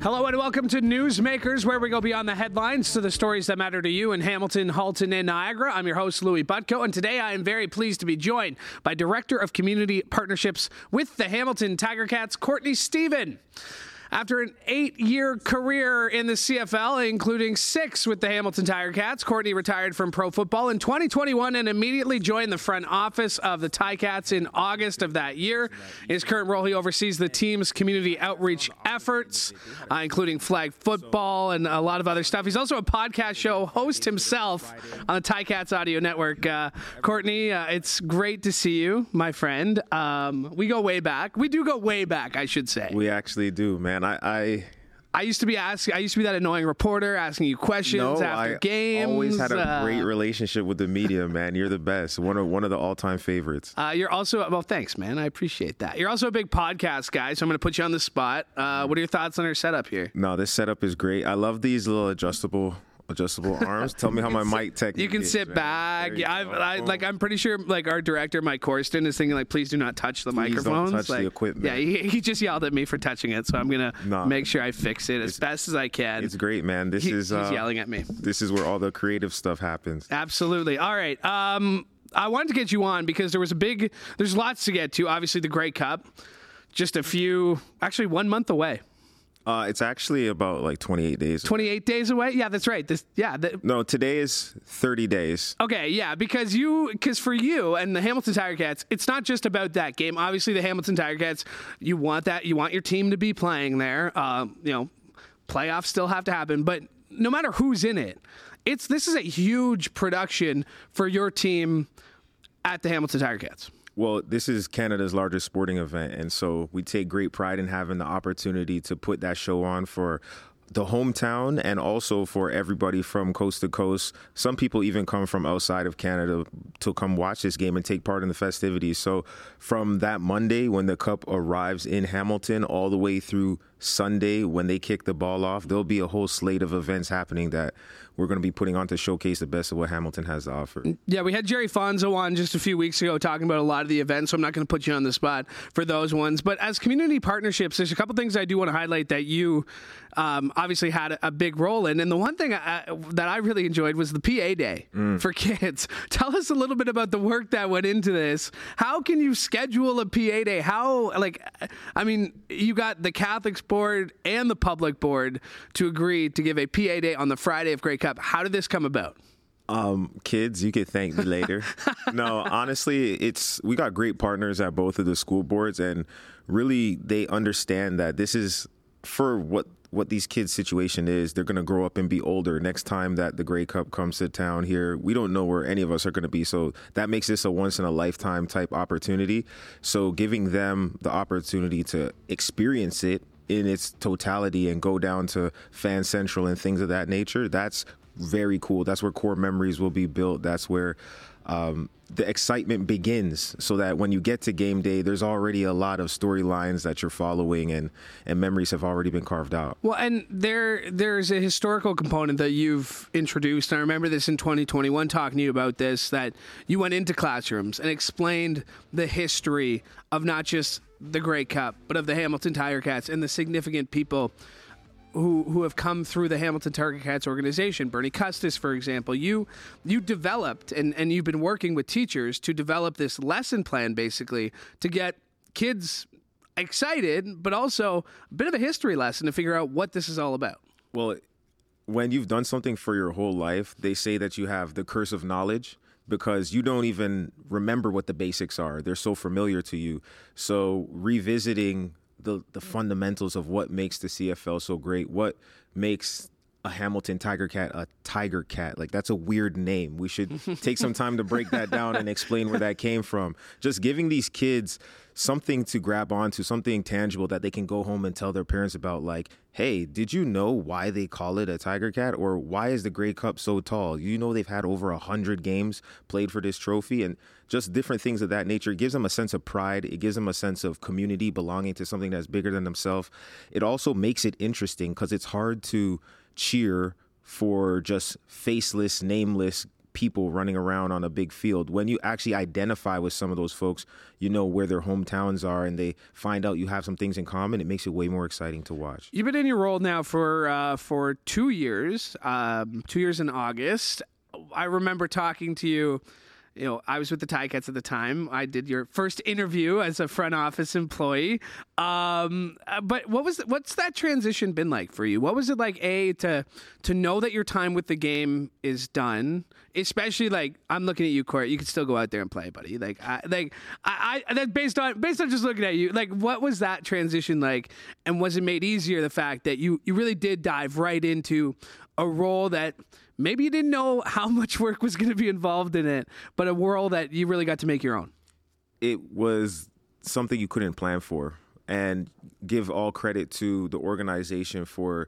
Hello and welcome to Newsmakers, where we go beyond the headlines to the stories that matter to you in Hamilton, Halton, and Niagara. I'm your host, Louie Butko, and today I am very pleased to be joined by Director of Community Partnerships with the Hamilton Tiger Cats, Courtney Stephen. After an eight year career in the CFL, including six with the Hamilton Tiger Cats, Courtney retired from pro football in 2021 and immediately joined the front office of the Ticats in August of that year. In his current role, he oversees the team's community outreach efforts, uh, including flag football and a lot of other stuff. He's also a podcast show host himself on the Ticats Audio Network. Uh, Courtney, uh, it's great to see you, my friend. Um, we go way back. We do go way back, I should say. We actually do, man. I, I I used to be asking. I used to be that annoying reporter asking you questions no, after I games. always had a Uh, great relationship with the media, man. You're the best. One of one of the all time favorites. Uh, you're also well. Thanks, man. I appreciate that. You're also a big podcast guy, so I'm going to put you on the spot. Uh, what are your thoughts on our setup here? No, this setup is great. I love these little adjustable adjustable arms. Tell me how my mic technique. You can is, sit man. back. There you Yeah, go. I, like. I'm pretty sure. Like our director, Mike Corsten, is thinking like, please do not touch the Please don't microphones. touch the equipment. Yeah, he, he just yelled at me for touching it, so I'm gonna No. make sure I fix it as best as I can. It's great, man. This He- is he's uh, yelling at me. This is where all the creative stuff happens. Absolutely. All right. Um, I wanted to get you on because there was a big. There's lots to get to. Obviously, the Grey Cup, just a few. Actually, one month away. Uh, it's actually about like 28 days. 28 days away. Yeah, that's right. This. Yeah. The, No, today is 30 days. Okay, yeah, because you, because for you and the Hamilton Tiger Cats, it's not just about that game. Obviously, the Hamilton Tiger Cats, you want that, you want your team to be playing there. Uh, you know, playoffs still have to happen, but no matter who's in it, it's this is a huge production for your team at the Hamilton Tiger Cats. Well, this is Canada's largest sporting event, and so we take great pride in having the opportunity to put that show on for the hometown and also for everybody from coast to coast. Some people even come from outside of Canada to come watch this game and take part in the festivities. So, from that Monday when the cup arrives in Hamilton all the way through Sunday when they kick the ball off, there'll be a whole slate of events happening that we're going to be putting on to showcase the best of what Hamilton has to offer. Yeah, we had Jerry Fonzo on just a few weeks ago talking about a lot of the events, so I'm not going to put you on the spot for those ones. But as community partnerships, there's a couple things I do want to highlight that you um, obviously had a, a big role in. And the one thing I, that I really enjoyed was the PA Day for kids. Tell us a little bit about the work that went into this. How can you schedule a PA Day? How, like, I mean, you got the Catholics board and the public board to agree to give a PA Day on the Friday of Grey Cup. How did this come about? Um, kids, you can thank me later. no, honestly, it's we got great partners at both of the school boards, and really they understand that this is for what what these kids' situation is. They're gonna grow up and be older. Next time that the Grey Cup comes to town here, we don't know where any of us are gonna be. So that makes this a once in a lifetime type opportunity. So giving them the opportunity to experience it in its totality and go down to Fan Central and things of that nature, that's very cool. That's where core memories will be built. That's where um, the excitement begins. So that when you get to game day, there's already a lot of storylines that you're following, and and memories have already been carved out. Well, and there there's a historical component that you've introduced. I remember this in 2021 talking to you about this that you went into classrooms and explained the history of not just the Grey Cup, but of the Hamilton Tiger Cats and the significant people who who have come through the Hamilton Tiger Cats organization. Bernie Custis, for example, you you developed and and you've been working with teachers to develop this lesson plan basically to get kids excited, but also a bit of a history lesson to figure out what this is all about. Well, when you've done something for your whole life, they say that you have the curse of knowledge because you don't even remember what the basics are. They're so familiar to you. So revisiting the the fundamentals of what makes the CFL so great, what makes a Hamilton Tiger Cat a Tiger Cat. Like that's a weird name. We should take some time to break that down and explain where that came from. Just giving these kids something to grab onto, something tangible that they can go home and tell their parents about like, "Hey, did you know why they call it a Tiger Cat or why is the Grey Cup so tall? You know they've had over a 100 games played for this trophy and just different things of that nature. It gives them a sense of pride. It gives them a sense of community, belonging to something that's bigger than themselves. It also makes it interesting because it's hard to cheer for just faceless, nameless people running around on a big field. When you actually identify with some of those folks, you know where their hometowns are, and they find out you have some things in common. It makes it way more exciting to watch. You've been in your role now for uh, for two years, um, two years in August. I remember talking to you you know, I was with the Ticats at the time. I did your first interview as a front office employee. Um, uh, but what was what's that transition been like for you? What was it like? A to to know that your time with the game is done, especially like I'm looking at you, Court. You can still go out there and play, buddy. Like, I, like I, I that based on based on just looking at you, like what was that transition like? And was it made easier the fact that you you really did dive right into a role that maybe you didn't know how much work was going to be involved in it, but a world that you really got to make your own. It was something you couldn't plan for. And give all credit to the organization for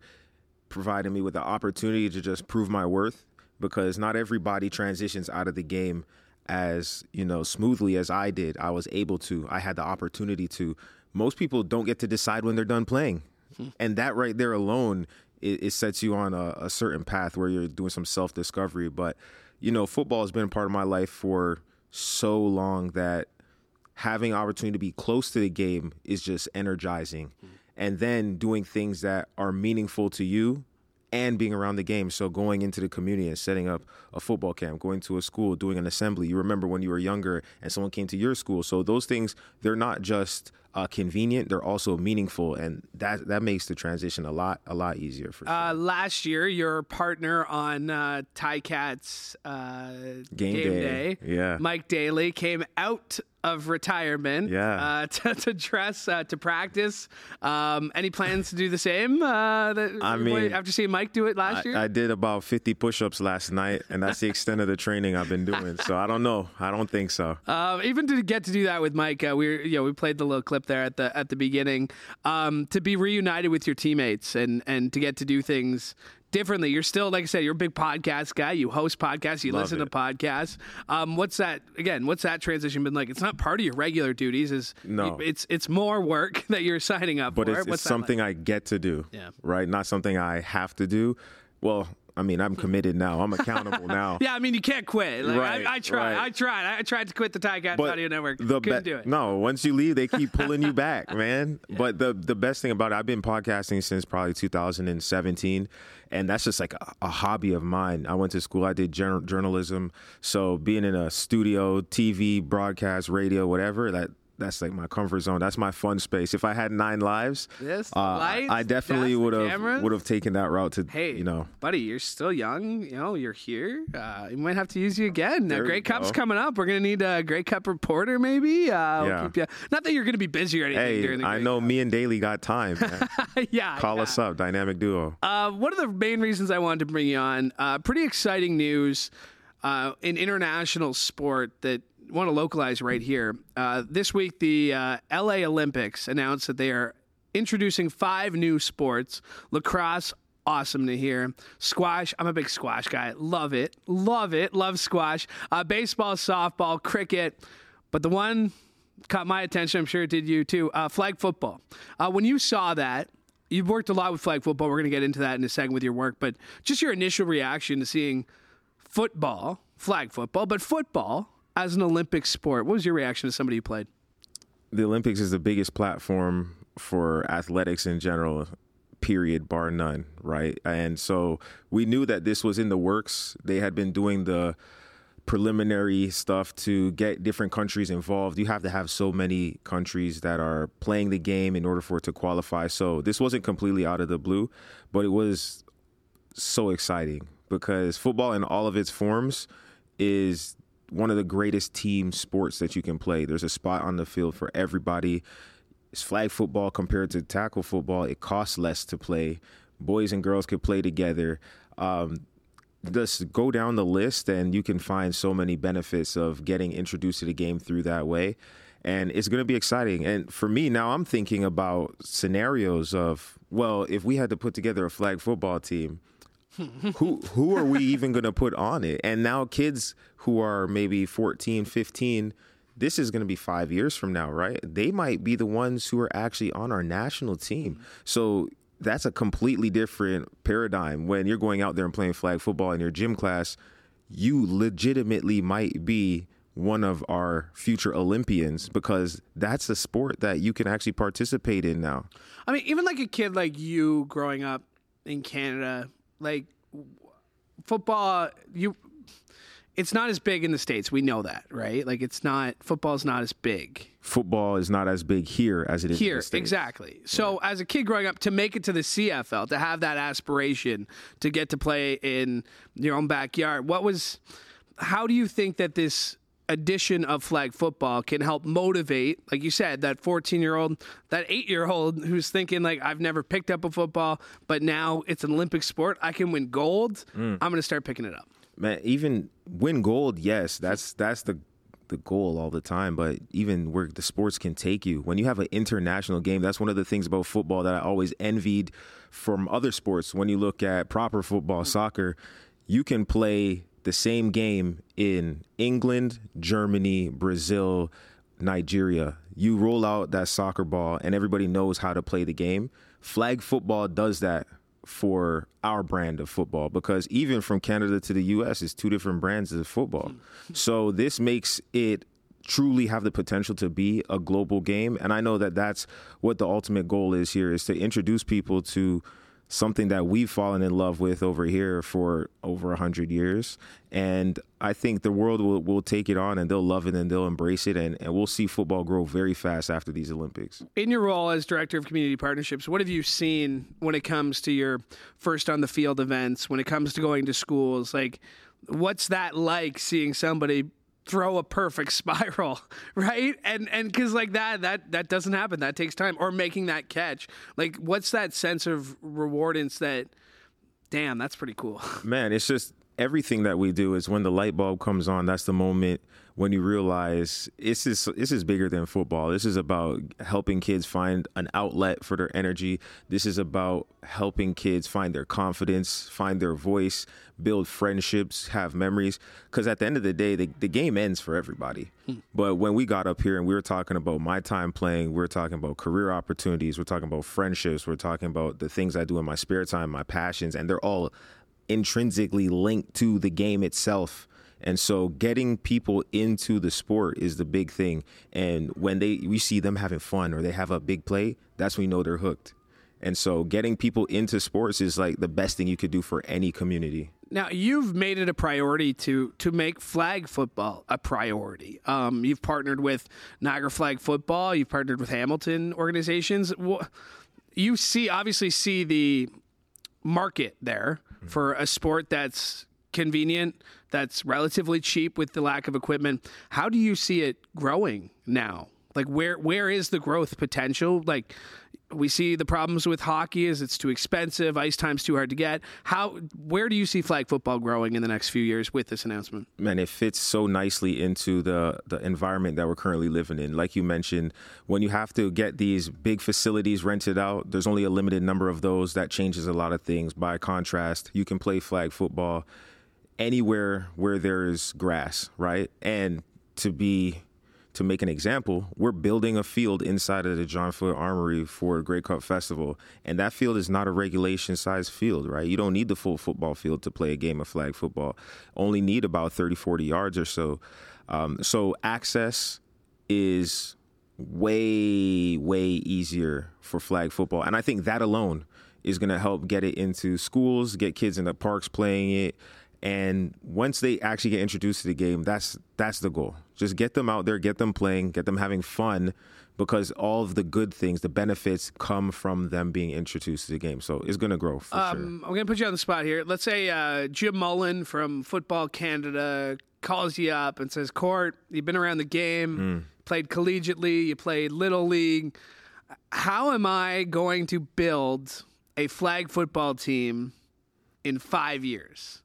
providing me with the opportunity to just prove my worth because not everybody transitions out of the game as, you know, smoothly as I did. I was able to. I had the opportunity to. Most people don't get to decide when they're done playing. Hmm. And that right there alone it, it sets you on a, a certain path where you're doing some self discovery. But you know, football has been part of my life for so long that having opportunity to be close to the game is just energizing. Mm-hmm. And then doing things that are meaningful to you and being around the game. So going into the community and setting up a football camp, going to a school, doing an assembly. You remember when you were younger and someone came to your school. So those things, they're not just uh, convenient, they're also meaningful, and that that makes the transition a lot a lot easier for. Uh, last year, your partner on uh, Ticats uh, game, game day, day, yeah, Mike Daly came out of retirement. Yeah. Uh, to, to, dress, uh, to practice. Um, any plans to do the same? Uh, that, I mean, after seeing Mike do it last I, year, I did about 50 push-ups last night, and that's the extent of the training I've been doing. So I don't know. I don't think so. Uh, even to get to do that with Mike, uh, we you know we played the little clip there at the at the beginning. Um, to be reunited with your teammates and and to get to do things differently. You're still, like I said, you're a big podcast guy. You host podcasts. You Love listen it. to podcasts. Um, what's that again? What's that transition been like? It's not part of your regular duties. Is no. It's it's more work that you're signing up but for. But it's, it's something like? I get to do. Yeah. Right. Not something I have to do. Well, I mean, I'm committed now. I'm accountable now. yeah, I mean, you can't quit. Like, right, I, I tried. right. I tried. I tried to quit the Ticats Audio Network. The Couldn't be- do it. No, once you leave, they keep pulling you back, man. Yeah. But the the best thing about it, I've been podcasting since probably 2017, and that's just like a, a hobby of mine. I went to school. I did journalism, so being in a studio, TV, broadcast, radio, whatever that that's like my comfort zone. That's my fun space. If I had nine lives, yes, uh, lights, I definitely would have would have taken that route to. Hey, you know, buddy, you're still young. You know, you're here. Uh, you might have to use you again. Now, Grey Cup's go. coming up. We're gonna need a Grey Cup reporter, maybe. Uh, yeah. We'll you, not that you're gonna be busy or anything. Hey, during the I know Cup. me and Daly got time. yeah, call yeah. us up, dynamic duo. Uh, one of the main reasons I wanted to bring you on, uh, pretty exciting news uh, in international sport that want to localize right here. Uh, this week, the uh, LA Olympics announced that they are introducing five new sports lacrosse. Awesome to hear. Squash. I'm a big squash guy. Love it. Love it. Love squash. Uh, baseball, softball, cricket. But the one caught my attention. I'm sure it did you too. Uh, flag football. Uh, when you saw that, you've worked a lot with flag football. We're going to get into that in a second with your work. But just your initial reaction to seeing football, flag football, but football as an Olympic sport. What was your reaction to somebody who played? The Olympics is the biggest platform for athletics in general, period, bar none, right? And so we knew that this was in the works. They had been doing the preliminary stuff to get different countries involved. You have to have so many countries that are playing the game in order for it to qualify. So this wasn't completely out of the blue, but it was so exciting because football in all of its forms is one of the greatest team sports that you can play. There's a spot on the field for everybody. It's flag football compared to tackle football. It costs less to play. Boys and girls could play together. Um, just go down the list, and you can find so many benefits of getting introduced to the game through that way. And it's going to be exciting. And for me, now I'm thinking about scenarios of, well, if we had to put together a flag football team, who who are we even going to put on it? And now kids who are maybe 14, 15, this is going to be 5 years from now, right? They might be the ones who are actually on our national team. So that's a completely different paradigm when you're going out there and playing flag football in your gym class you legitimately might be one of our future Olympians because that's a sport that you can actually participate in now. I mean, even like a kid like you growing up in Canada, like football, you it's not as big in the states. We know that, right? Like it's not football's not as big. Football is not as big here as it is here. Exactly. So yeah. as a kid growing up, to make it to the CFL, to have that aspiration to get to play in your own backyard, what was? How do you think that this addition of flag football can help motivate, like you said, that 14 year old, that eight year old who's thinking, like, I've never picked up a football, but now it's an Olympic sport. I can win gold. Mm. I'm going to start picking it up. Man, even win gold, yes, that's that's the the goal all the time, but even where the sports can take you. When you have an international game, that's one of the things about football that I always envied from other sports. When you look at proper football, soccer, you can play the same game in England, Germany, Brazil, Nigeria. You roll out that soccer ball and everybody knows how to play the game. Flag football does that for our brand of football because even from Canada to the US is two different brands of football. Hmm. So this makes it truly have the potential to be a global game and I know that that's what the ultimate goal is here is to introduce people to something that we've fallen in love with over here for over a hundred years. And I think the world will, will take it on and they'll love it and they'll embrace it. And, and we'll see football grow very fast after these Olympics. In your role as director of community partnerships, what have you seen when it comes to your first on the field events, when it comes to going to schools? Like, what's that like seeing somebody throw a perfect spiral, right? And and because like that that that doesn't happen. That takes time. Or making that catch. Like, what's that sense of rewardance that? Damn, that's pretty cool. Man, it's just everything that we do is when the light bulb comes on. That's the moment when you realize this is this is bigger than football. This is about helping kids find an outlet for their energy. This is about helping kids find their confidence, find their voice, build friendships, have memories. Because at the end of the day, the, the game ends for everybody. Hmm. But when we got up here and we were talking about my time playing, we we're talking about career opportunities, we're talking about friendships, we're talking about the things I do in my spare time, my passions, and they're all intrinsically linked to the game itself and so getting people into the sport is the big thing. And when they we see them having fun or they have a big play, that's when we know they're hooked. And so getting people into sports is like the best thing you could do for any community. Now you've made it a priority to to make flag football a priority. Um, you've partnered with Niagara Flag Football. You've partnered with Hamilton organizations. You see, obviously, see the market there for a sport that's convenient, that's relatively cheap with the lack of equipment. How do you see it growing now? Like where where is the growth potential? Like we see the problems with hockey is it's too expensive, ice time's too hard to get. How where do you see flag football growing in the next few years with this announcement? Man, it fits so nicely into the the environment that we're currently living in. Like you mentioned, when you have to get these big facilities rented out, there's only a limited number of those. That changes a lot of things. By contrast, you can play flag football anywhere where there's grass, right? And to be to make an example, we're building a field inside of the John Foote Armory for Grey Cup Festival, and that field is not a regulation size field, right? You don't need the full football field to play a game of flag football. Only need about 30, 40 yards or so. Um, so access is way, way easier for flag football, and I think that alone is going to help get it into schools, get kids in the parks playing it. And once they actually get introduced to the game, that's that's the goal. Just get them out there, get them playing, get them having fun, because all of the good things, the benefits, come from them being introduced to the game. So it's going to grow for um, sure. I'm going to put you on the spot here. Let's say uh, Jim Mullin from Football Canada calls you up and says, "Court, you've been around the game, mm. played collegiately, you played little league. How am I going to build a flag football team in five years?"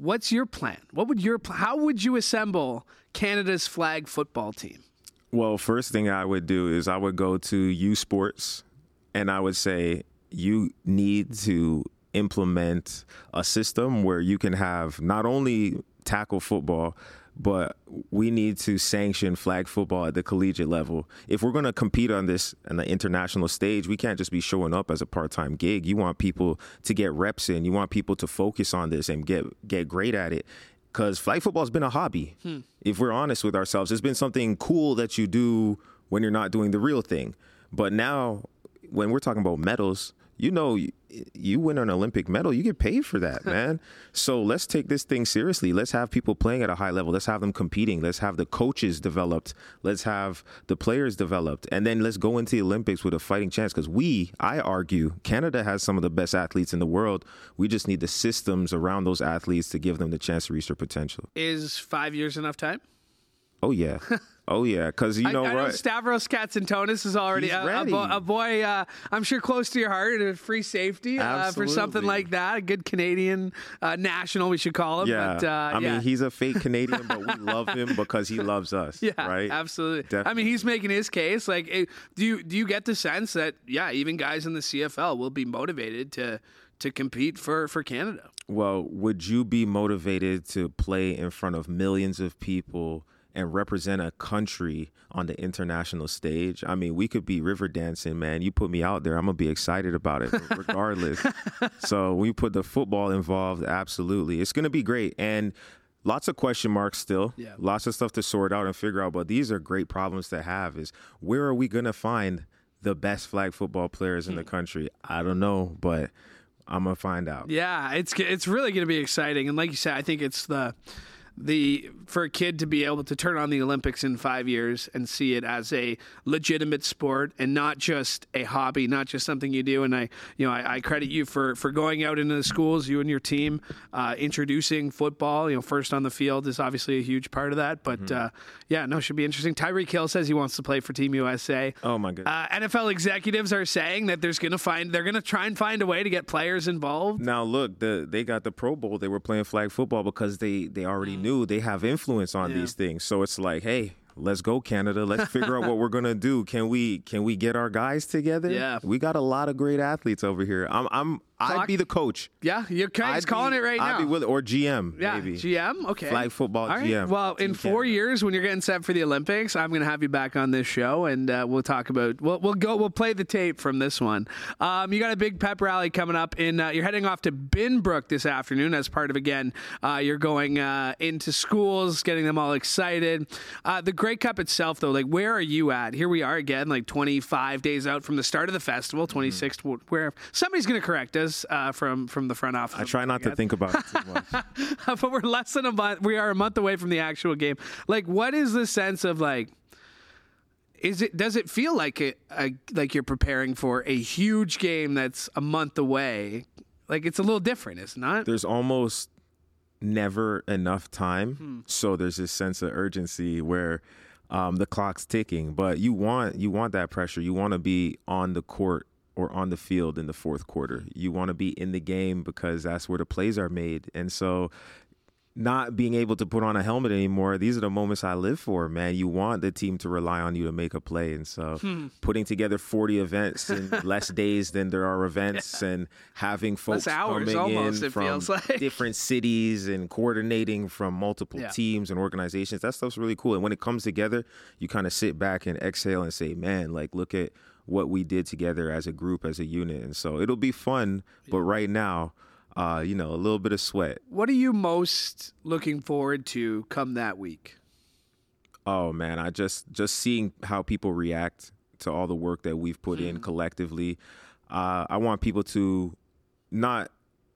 What's your plan? What would your how would you assemble Canada's flag football team? Well, first thing I would do is I would go to U Sports and I would say you need to implement a system where you can have not only tackle football but we need to sanction flag football at the collegiate level. If we're going to compete on this on the international stage, we can't just be showing up as a part-time gig. You want people to get reps in. You want people to focus on this and get get great at it. because flag football has been a hobby. Hmm. If we're honest with ourselves, it's been something cool that you do when you're not doing the real thing. But now, when we're talking about medals, you know, you, you win an Olympic medal, you get paid for that, man. so let's take this thing seriously. Let's have people playing at a high level. Let's have them competing. Let's have the coaches developed. Let's have the players developed. And then let's go into the Olympics with a fighting chance because we, I argue, Canada has some of the best athletes in the world. We just need the systems around those athletes to give them the chance to reach their potential. Is five years enough time? Oh, yeah. Oh yeah, because you know, I, I right? know Stavros Katsantonis is already a, a, bo- a boy. Uh, I'm sure close to your heart, a free safety uh, for something like that. A good Canadian uh, national, we should call him. Yeah, but, uh, I yeah. mean, he's a fake Canadian, but we love him because he loves us. Yeah, right. absolutely. Definitely. I mean, he's making his case. Like, eh, do you do you get the sense that yeah, even guys in the CFL will be motivated to to compete for for Canada? Well, would you be motivated to play in front of millions of people and represent a country on the international stage? I mean, we could be river dancing, man. You put me out there, I'm gonna be excited about it, regardless. so when you put the football involved, absolutely, it's gonna be great and. Lots of question marks still. Yeah. Lots of stuff to sort out and figure out. But these are great problems to have. Is where are we gonna find the best flag football players in the hmm. country? I don't know, but I'm gonna find out. Yeah, it's it's really to be exciting, and like you said, I think it's the the for a kid to be able to turn on the Olympics in five years and see it as a legitimate sport and not just a hobby, not just something you do. And I, you know, I, I credit you for for going out into the schools, you and your team, uh, introducing football. You know, first on the field is obviously a huge part of that. But uh, yeah, no, should be interesting. Tyreek Hill says he wants to play for Team USA. Oh my goodness. Uh, NFL executives are saying that there's going to find they're going to try and find a way to get players involved. Now look, the they got the Pro Bowl. They were playing flag football because they they already Mm. Knew they have influence on these things. So it's like, hey, let's go Canada. Let's figure out what we're gonna do. Can we can we get our guys together? Yeah. we got a lot of great athletes over here. I'm I'm I'd be the coach. Yeah, you're kind I'd of calling be- it right now. I'd be with or GM. yeah, maybe. GM. Okay, Flag football right. GM. Well, in four Canada. years, when you're getting set for the Olympics, I'm going to have you back on this show, and uh, we'll talk about. We'll, we'll go. We'll play the tape from this one. Um, you got a big pep rally coming up. In uh, you're heading off to Binbrook this afternoon as part of again. Uh, you're going uh, into schools, getting them all excited. Uh, the Grey Cup itself, though, like where are you at? Here we are again, like 25 days out from the start of the festival, Mm-hmm. 26th. Where somebody's going to correct us uh, from from the front office. I try not to think about it too much. but we're less than a month. We are a month away from the actual game. Like, what is the sense of like? Is it? Does it feel like it? A, like you're preparing for a huge game that's a month away? Like it's a little different, is not? There's almost never enough time, so there's this sense of urgency where um, the clock's ticking. But you want you want that pressure. You want to be on the court or on the field in the fourth quarter. You want to be in the game because that's where the plays are made. And so not being able to put on a helmet anymore, these are the moments I live for, man. You want the team to rely on you to make a play. And so Hmm. putting together 40 events in less days than there are events and having folks coming almost, in it from feels like. different cities and coordinating from multiple Yeah. teams and organizations, that stuff's really cool. And when it comes together, you kind of sit back and exhale and say, man, like, look at what we did together as a group, as a unit. And so it'll be fun. But right now, uh, you know, a little bit of sweat. What are you most looking forward to come that week? Oh man, I just just seeing how people react to all the work that we've put in collectively. Uh, I want people to not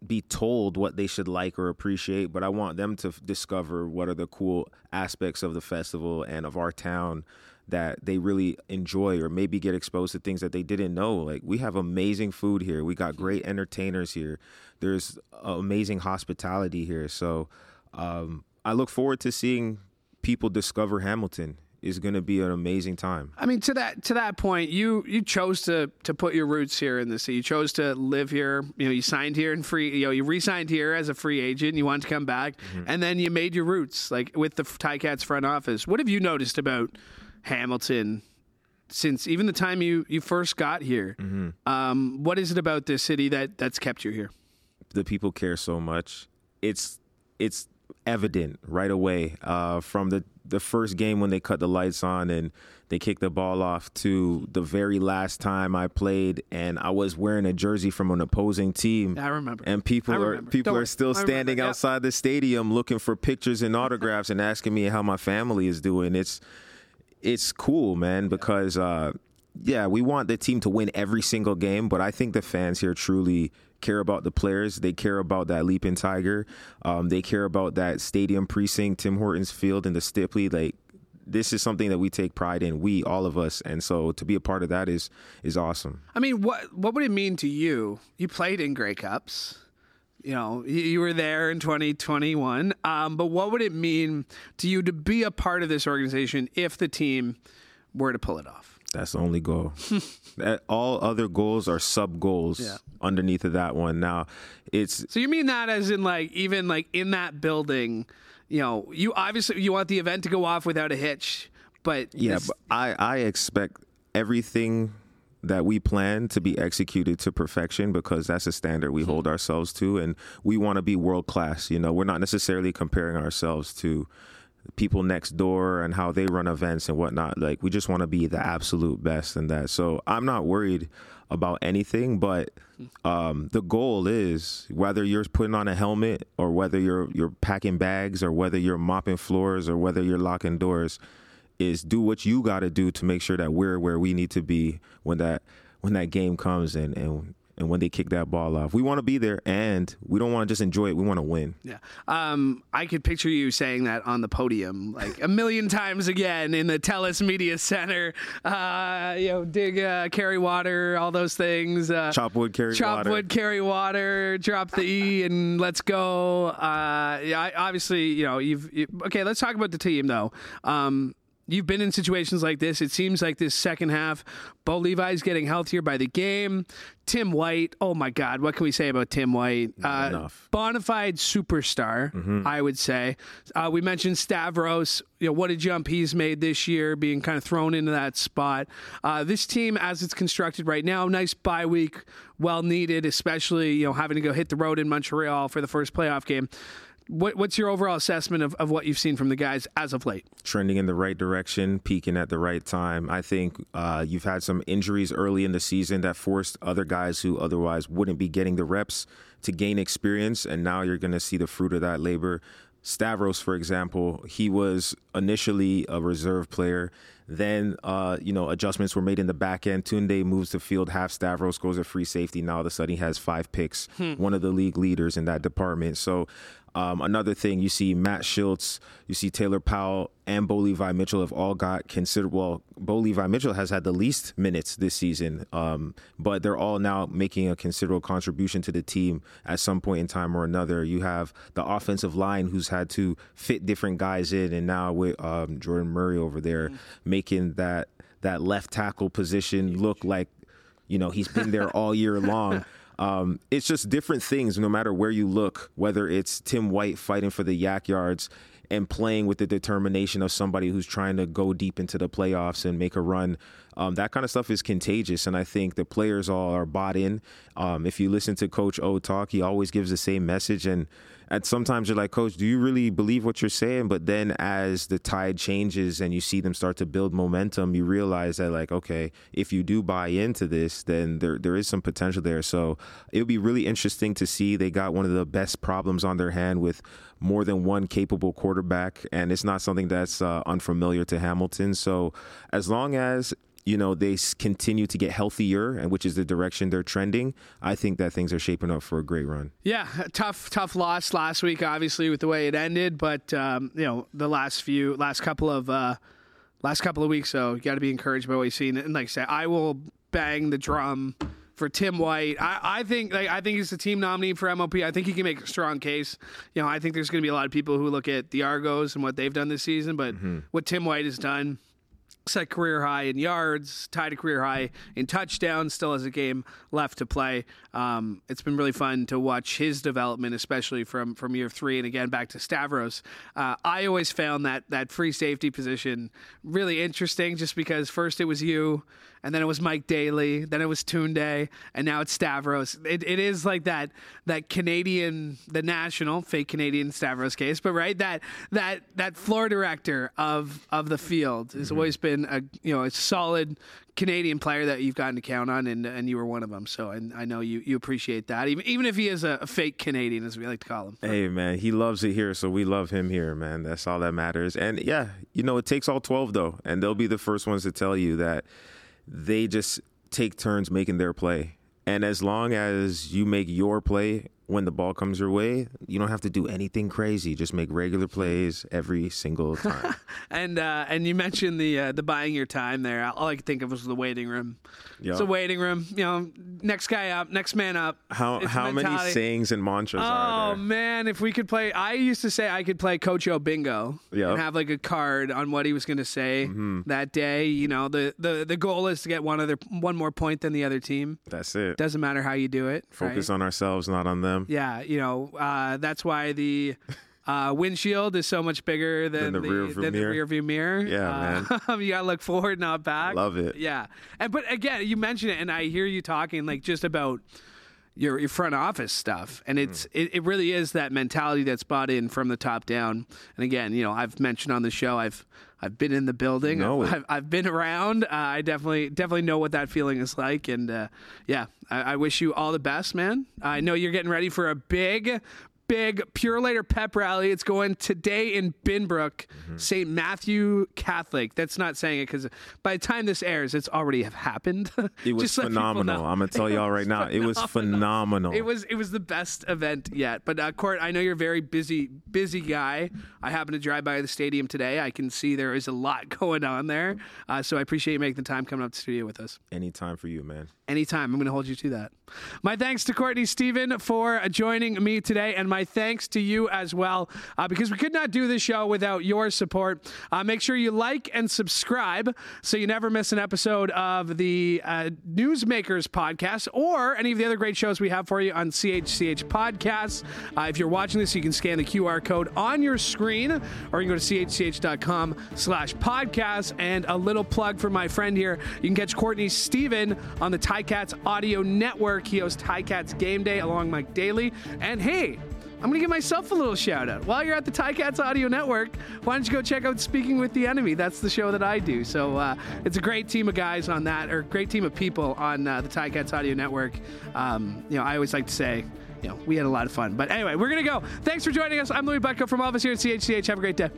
be told what they should like or appreciate, but I want them to f- discover what are the cool aspects of the festival and of our town that they really enjoy or maybe get exposed to things that they didn't know. Like we have amazing food here. We got great entertainers here. There's amazing hospitality here. So um, I look forward to seeing people discover Hamilton. Is going to be an amazing time. I mean, to that to that point, you you chose to to put your roots here in the city. You chose to live here. You know, you signed here and free. You know, you re-signed here as a free agent. You wanted to come back, and then you made your roots like with the Ticats front office. What have you noticed about Hamilton since even the time you you first got here? Um, what is it about this city that that's kept you here? the people care so much. It's it's evident right away uh, from the the first game when they cut the lights on and they kicked the ball off to the very last time I played, and I was wearing a jersey from an opposing team. I remember. And people are people Don't are still standing outside the stadium looking for pictures and autographs and asking me how my family is doing. It's it's cool, man, because uh, yeah, we want the team to win every single game, but I think the fans here truly care about the players. They care about that leaping tiger. Um, they care about that stadium precinct, Tim Hortons Field, and the Stipley. Like this is something that we take pride in. We, all of us, and so to be a part of that is is awesome. I mean, what what would it mean to you? You played in Grey Cups. You know, you, were there in 2021. Um, but what would it mean to you to be a part of this organization if the team were to pull it off? That's the only goal. that, all other goals are sub goals Yeah. underneath of that one. Now, it's So you mean that as in like even like in that building, you know, you obviously you want the event to go off without a hitch, but Yeah, this- but I, I expect everything that we plan to be executed to perfection because that's a standard we hold ourselves to and we want to be world class. You know, we're not necessarily comparing ourselves to people next door and how they run events and whatnot. Like we just want to be the absolute best in that. So I'm not worried about anything, but um, the goal is whether you're putting on a helmet or whether you're you're packing bags or whether you're mopping floors or whether you're locking doors is do what you got to do to make sure that we're where we need to be when that when that game comes and and and when they kick that ball off. We want to be there and we don't want to just enjoy it. We want to win. Yeah. Um, I could picture you saying that on the podium like a million times again in the TELUS Media Center. Uh, you know, dig, uh, carry water, all those things. Uh, Chop wood, carry chop water. Chop wood, carry water, drop the E, and let's go. Uh, yeah, I, obviously, you know, you've you, okay. Let's talk about the team though. Um, you've been in situations like this. It seems like this second half, Bo Levi's getting healthier by the game. Tim White, oh my God, what can we say about Tim White? Uh, enough. bona fide superstar, I would say. Uh, we mentioned Stavros. You know what a jump he's made this year, being kind of thrown into that spot. Uh, this team, as it's constructed right now, nice bye week, well needed, especially you know having to go hit the road in Montreal for the first playoff game. What, what's your overall assessment of, of what you've seen from the guys as of late? trending in the right direction, peaking at the right time. I think uh, you've had some injuries early in the season that forced other guys who otherwise wouldn't be getting the reps to gain experience, and now you're going to see the fruit of that labor. Stavros, for example, he was initially a reserve player. Then, uh, you know, adjustments were made in the back end. Tunde moves to field half. Stavros goes to free safety. Now, all of a sudden, he has five picks, one of the league leaders in that department. So, um, another thing, you see Matt Shiltz, you see Taylor Powell, and Bo Levi Mitchell have all got considerable. Well, Bo Levi Mitchell has had the least minutes this season, um, but they're all now making a considerable contribution to the team at some point in time or another. You have the offensive line who's had to fit different guys in, and now with um, Jordan Murray over there making that that left tackle position look like you know he's been there all year long. Um, it's just different things no matter where you look, whether it's Tim White fighting for the YAC yards and playing with the determination of somebody who's trying to go deep into the playoffs and make a run. Um, that kind of stuff is contagious, and I think the players all are bought in. Um, if you listen to Coach O talk, he always gives the same message, and at sometimes you're like, Coach, do you really believe what you're saying? But then as the tide changes and you see them start to build momentum, you realize that like, okay, if you do buy into this, then there there is some potential there. So it would be really interesting to see. They got one of the best problems on their hand with more than one capable quarterback, and it's not something that's uh, unfamiliar to Hamilton. So as long as you know they continue to get healthier, and which is the direction they're trending, I think that things are shaping up for a great run. Yeah, tough, tough loss last week, obviously with the way it ended. But um, you know, the last few, last couple of, uh, last couple of weeks, so you got to be encouraged by what you've seen. And like I said, I will bang the drum for Tim White. I, I think, like, I think he's the team nominee for MOP. I think he can make a strong case. You know, I think there's going to be a lot of people who look at the Argos and what they've done this season, but what Tim White has done set career high in yards, tied a career high in touchdowns, still has a game left to play. Um, it's been really fun to watch his development, especially from, from year three and again back to Stavros. Uh, I always found that, that free safety position really interesting just because first it was you, and then it was Mike Daly, then it was Tunde, and now it's Stavros. It, it is like that that Canadian, the national fake Canadian Stavros case, but right that that that floor director of of the field has mm-hmm. always been a you know a solid Canadian player that you've gotten to count on, and and you were one of them. So I, I know you, you appreciate that, even even if he is a, a, fake Canadian, as we like to call him. Hey man, he loves it here, so we love him here, man. That's all that matters. And yeah, you know it takes all twelve though, and they'll be the first ones to tell you that they just take turns making their play. And as long as you make your play when the ball comes your way, you don't have to do anything crazy. Just make regular plays every single time. and uh, and you mentioned the uh, the buying your time there. All I could think of was the waiting room. Yep. It's a waiting room. You know, next guy up, next man up. How it's how many sayings and mantras oh, are there? Oh man, if we could play, I used to say I could play Coach O bingo yep. and have like a card on what he was going to say mm-hmm. that day. You know, the, the the goal is to get one other one more point than the other team. That's it. Doesn't matter how you do it. Focus right? on ourselves, not on them. Yeah, you know, uh, that's why the uh, windshield is so much bigger than, than the, the, rear view than mirror. The rear view mirror. Yeah, uh, man. you gotta look forward, not back. Love it. Yeah, and but again, you mentioned it, and I hear you talking like just about your your front office stuff, and it's mm. it, it really is that mentality that's bought in from the top down. And again, you know, I've mentioned on the show, I've I've been in the building, I've, I've, I've, been around. Uh, I definitely definitely know what that feeling is like, and uh, yeah, I, I wish you all the best, man. I know you're getting ready for a big big Purolator pep rally. It's going today in Binbrook, mm-hmm. St. Matthew Catholic. That's not saying it because by the time this airs, it's already have happened. It was phenomenal. I'm gonna tell y'all right now, phenomenal. it was phenomenal. It was it was the best event yet. But uh, Court, I know you're a very busy busy guy. I happen to drive by the stadium today. I can see there is a lot going on there. Uh, so I appreciate you making the time coming up to the studio with us. Anytime for you, man. Anytime. I'm going to hold you to that. My thanks to Courtney Stephen for joining me today, and my thanks to you as well, uh, because we could not do this show without your support. Uh, make sure you like and subscribe so you never miss an episode of the uh, Newsmakers podcast or any of the other great shows we have for you on CHCH Podcasts. Uh, if you're watching this, you can scan the QR code on your screen, or you can go to chch.com slash podcast. And a little plug for my friend here. You can catch Courtney Stephen on the Ticats Audio Network. He hosts Ticats Game Day along Mike Daly. And hey, I'm going to give myself a little shout out. While you're at the Ticats Audio Network, why don't you go check out Speaking with the Enemy? That's the show that I do. So uh, it's a great team of guys on that, or great team of people on uh, the Ticats Audio Network. Um, you know, I always like to say, you know, we had a lot of fun. But anyway, we're going to go. Thanks for joining us. I'm Louie Butko from Office here at CHCH. Have a great day.